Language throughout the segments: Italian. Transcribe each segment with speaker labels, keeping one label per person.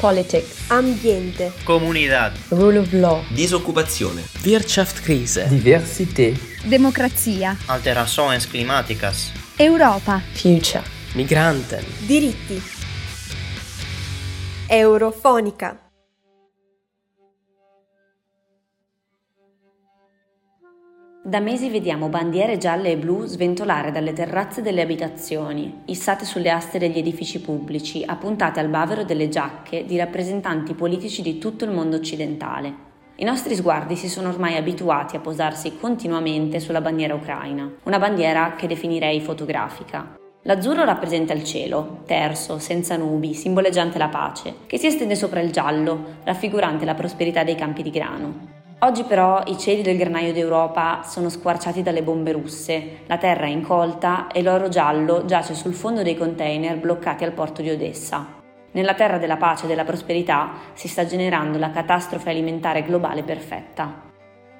Speaker 1: Politics,
Speaker 2: ambiente,
Speaker 3: comunità,
Speaker 1: rule of law,
Speaker 4: disoccupazione,
Speaker 5: Wirtschaftskrise,
Speaker 6: diversità,
Speaker 7: democrazia,
Speaker 3: alterações climáticas,
Speaker 7: Europa,
Speaker 1: future,
Speaker 5: migranten,
Speaker 2: diritti. Eurofonica.
Speaker 8: Da mesi vediamo bandiere gialle e blu sventolare dalle terrazze delle abitazioni, issate sulle aste degli edifici pubblici, appuntate al bavero delle giacche di rappresentanti politici di tutto il mondo occidentale. I nostri sguardi si sono ormai abituati a posarsi continuamente sulla bandiera ucraina, una bandiera che definirei fotografica. L'azzurro rappresenta il cielo, terso, senza nubi, simboleggiante la pace, che si estende sopra il giallo, raffigurante la prosperità dei campi di grano. Oggi però i cieli del granaio d'Europa sono squarciati dalle bombe russe, la terra è incolta e l'oro giallo giace sul fondo dei container bloccati al porto di Odessa. Nella terra della pace e della prosperità si sta generando la catastrofe alimentare globale perfetta.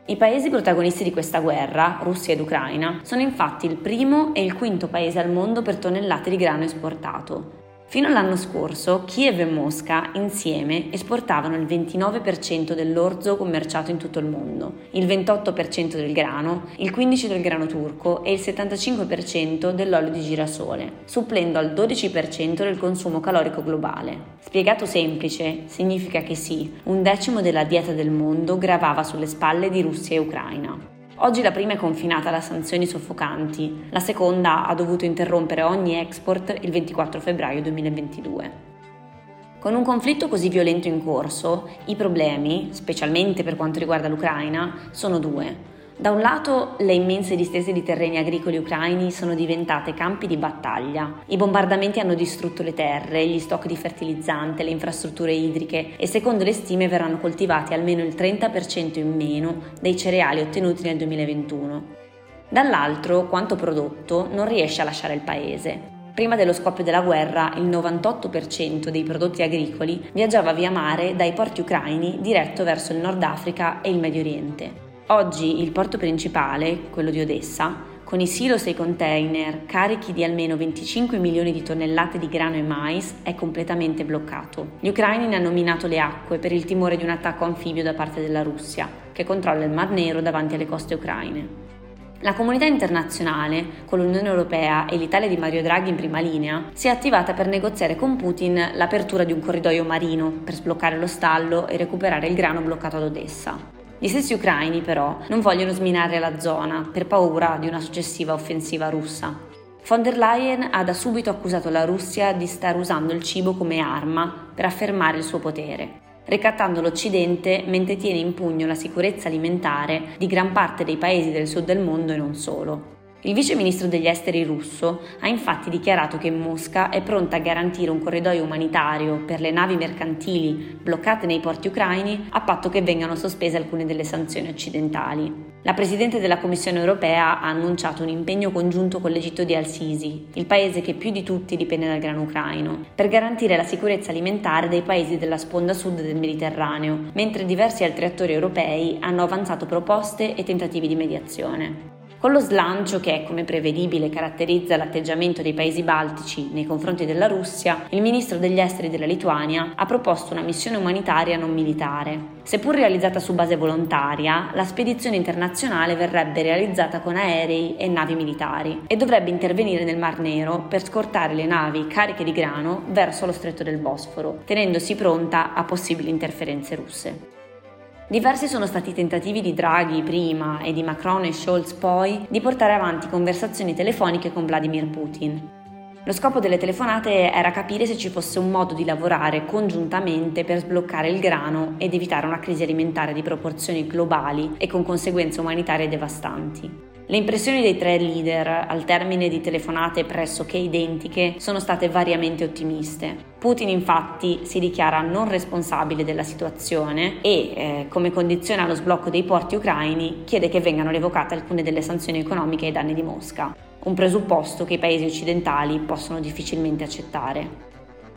Speaker 8: I paesi protagonisti di questa guerra, Russia ed Ucraina, sono infatti il primo e il quinto paese al mondo per tonnellate di grano esportato. Fino all'anno scorso, Kiev e Mosca insieme esportavano il 29% dell'orzo commerciato in tutto il mondo, il 28% del grano, il 15% del grano turco e il 75% dell'olio di girasole, supplendo al 12% del consumo calorico globale. Spiegato semplice, significa che sì, un decimo della dieta del mondo gravava sulle spalle di Russia e Ucraina. Oggi la prima è confinata da sanzioni soffocanti, la seconda ha dovuto interrompere ogni export il 24 febbraio 2022. Con un conflitto così violento in corso, i problemi, specialmente per quanto riguarda l'Ucraina, sono due. Da un lato le immense distese di terreni agricoli ucraini sono diventate campi di battaglia. I bombardamenti hanno distrutto le terre, gli stock di fertilizzante, le infrastrutture idriche e secondo le stime verranno coltivati almeno il 30% in meno dei cereali ottenuti nel 2021. Dall'altro, quanto prodotto non riesce a lasciare il paese. Prima dello scoppio della guerra, il 98% dei prodotti agricoli viaggiava via mare dai porti ucraini diretto verso il Nord Africa e il Medio Oriente. Oggi il porto principale, quello di Odessa, con i silos e i container carichi di almeno 25 milioni di tonnellate di grano e mais, è completamente bloccato. Gli ucraini ne hanno minato le acque per il timore di un attacco anfibio da parte della Russia, che controlla il Mar Nero davanti alle coste ucraine. La comunità internazionale, con l'Unione Europea e l'Italia di Mario Draghi in prima linea, si è attivata per negoziare con Putin l'apertura di un corridoio marino per sbloccare lo stallo e recuperare il grano bloccato ad Odessa. Gli stessi ucraini però non vogliono sminare la zona per paura di una successiva offensiva russa. Von der Leyen ha da subito accusato la Russia di star usando il cibo come arma per affermare il suo potere, ricattando l'Occidente mentre tiene in pugno la sicurezza alimentare di gran parte dei paesi del sud del mondo e non solo. Il vice ministro degli esteri russo ha infatti dichiarato che Mosca è pronta a garantire un corridoio umanitario per le navi mercantili bloccate nei porti ucraini a patto che vengano sospese alcune delle sanzioni occidentali. La Presidente della Commissione europea ha annunciato un impegno congiunto con l'Egitto di Al-Sisi, il paese che più di tutti dipende dal grano ucraino, per garantire la sicurezza alimentare dei paesi della sponda sud del Mediterraneo, mentre diversi altri attori europei hanno avanzato proposte e tentativi di mediazione. Con lo slancio che, come prevedibile, caratterizza l'atteggiamento dei paesi baltici nei confronti della Russia, il ministro degli esteri della Lituania ha proposto una missione umanitaria non militare. Seppur realizzata su base volontaria, la spedizione internazionale verrebbe realizzata con aerei e navi militari e dovrebbe intervenire nel Mar Nero per scortare le navi cariche di grano verso lo stretto del Bosforo, tenendosi pronta a possibili interferenze russe. Diversi sono stati i tentativi di Draghi prima e di Macron e Scholz poi di portare avanti conversazioni telefoniche con Vladimir Putin. Lo scopo delle telefonate era capire se ci fosse un modo di lavorare congiuntamente per sbloccare il grano ed evitare una crisi alimentare di proporzioni globali e con conseguenze umanitarie devastanti. Le impressioni dei tre leader al termine di telefonate pressoché identiche sono state variamente ottimiste. Putin infatti si dichiara non responsabile della situazione e, eh, come condizione allo sblocco dei porti ucraini, chiede che vengano revocate alcune delle sanzioni economiche ai danni di Mosca, un presupposto che i paesi occidentali possono difficilmente accettare.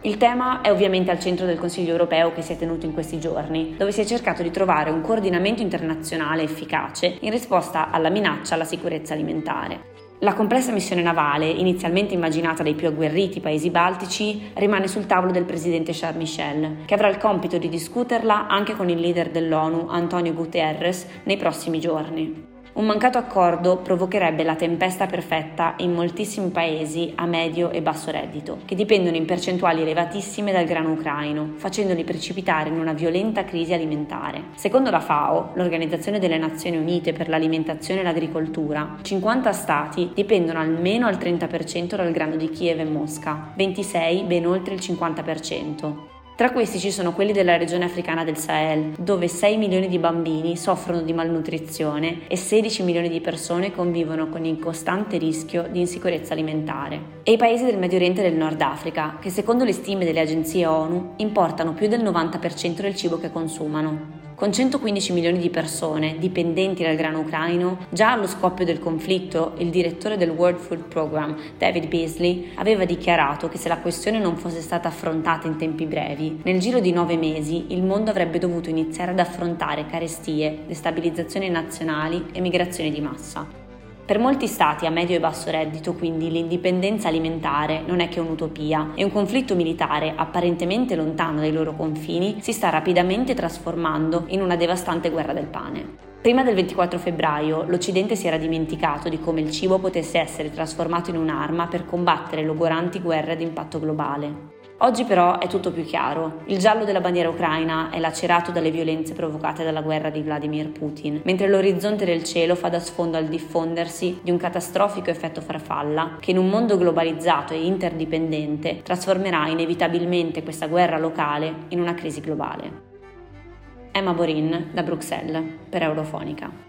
Speaker 8: Il tema è ovviamente al centro del Consiglio europeo che si è tenuto in questi giorni, dove si è cercato di trovare un coordinamento internazionale efficace in risposta alla minaccia alla sicurezza alimentare. La complessa missione navale, inizialmente immaginata dai più agguerriti paesi baltici, rimane sul tavolo del presidente Charles Michel, che avrà il compito di discuterla anche con il leader dell'ONU, Antonio Guterres, nei prossimi giorni. Un mancato accordo provocherebbe la tempesta perfetta in moltissimi paesi a medio e basso reddito, che dipendono in percentuali elevatissime dal grano ucraino, facendoli precipitare in una violenta crisi alimentare. Secondo la FAO, l'Organizzazione delle Nazioni Unite per l'Alimentazione e l'Agricoltura, 50 stati dipendono almeno al 30% dal grano di Kiev e Mosca, 26 ben oltre il 50%. Tra questi ci sono quelli della regione africana del Sahel, dove 6 milioni di bambini soffrono di malnutrizione e 16 milioni di persone convivono con il costante rischio di insicurezza alimentare. E i paesi del Medio Oriente e del Nord Africa, che secondo le stime delle agenzie ONU importano più del 90% del cibo che consumano. Con 115 milioni di persone dipendenti dal grano ucraino, già allo scoppio del conflitto, il direttore del World Food Program, David Beasley, aveva dichiarato che se la questione non fosse stata affrontata in tempi brevi, nel giro di nove mesi il mondo avrebbe dovuto iniziare ad affrontare carestie, destabilizzazioni nazionali e migrazioni di massa. Per molti stati a medio e basso reddito, quindi, l'indipendenza alimentare non è che un'utopia e un conflitto militare apparentemente lontano dai loro confini si sta rapidamente trasformando in una devastante guerra del pane. Prima del 24 febbraio l'Occidente si era dimenticato di come il cibo potesse essere trasformato in un'arma per combattere logoranti guerre ad impatto globale. Oggi però è tutto più chiaro. Il giallo della bandiera ucraina è lacerato dalle violenze provocate dalla guerra di Vladimir Putin, mentre l'orizzonte del cielo fa da sfondo al diffondersi di un catastrofico effetto farfalla che in un mondo globalizzato e interdipendente trasformerà inevitabilmente questa guerra locale in una crisi globale. Emma Borin da Bruxelles per Eurofonica.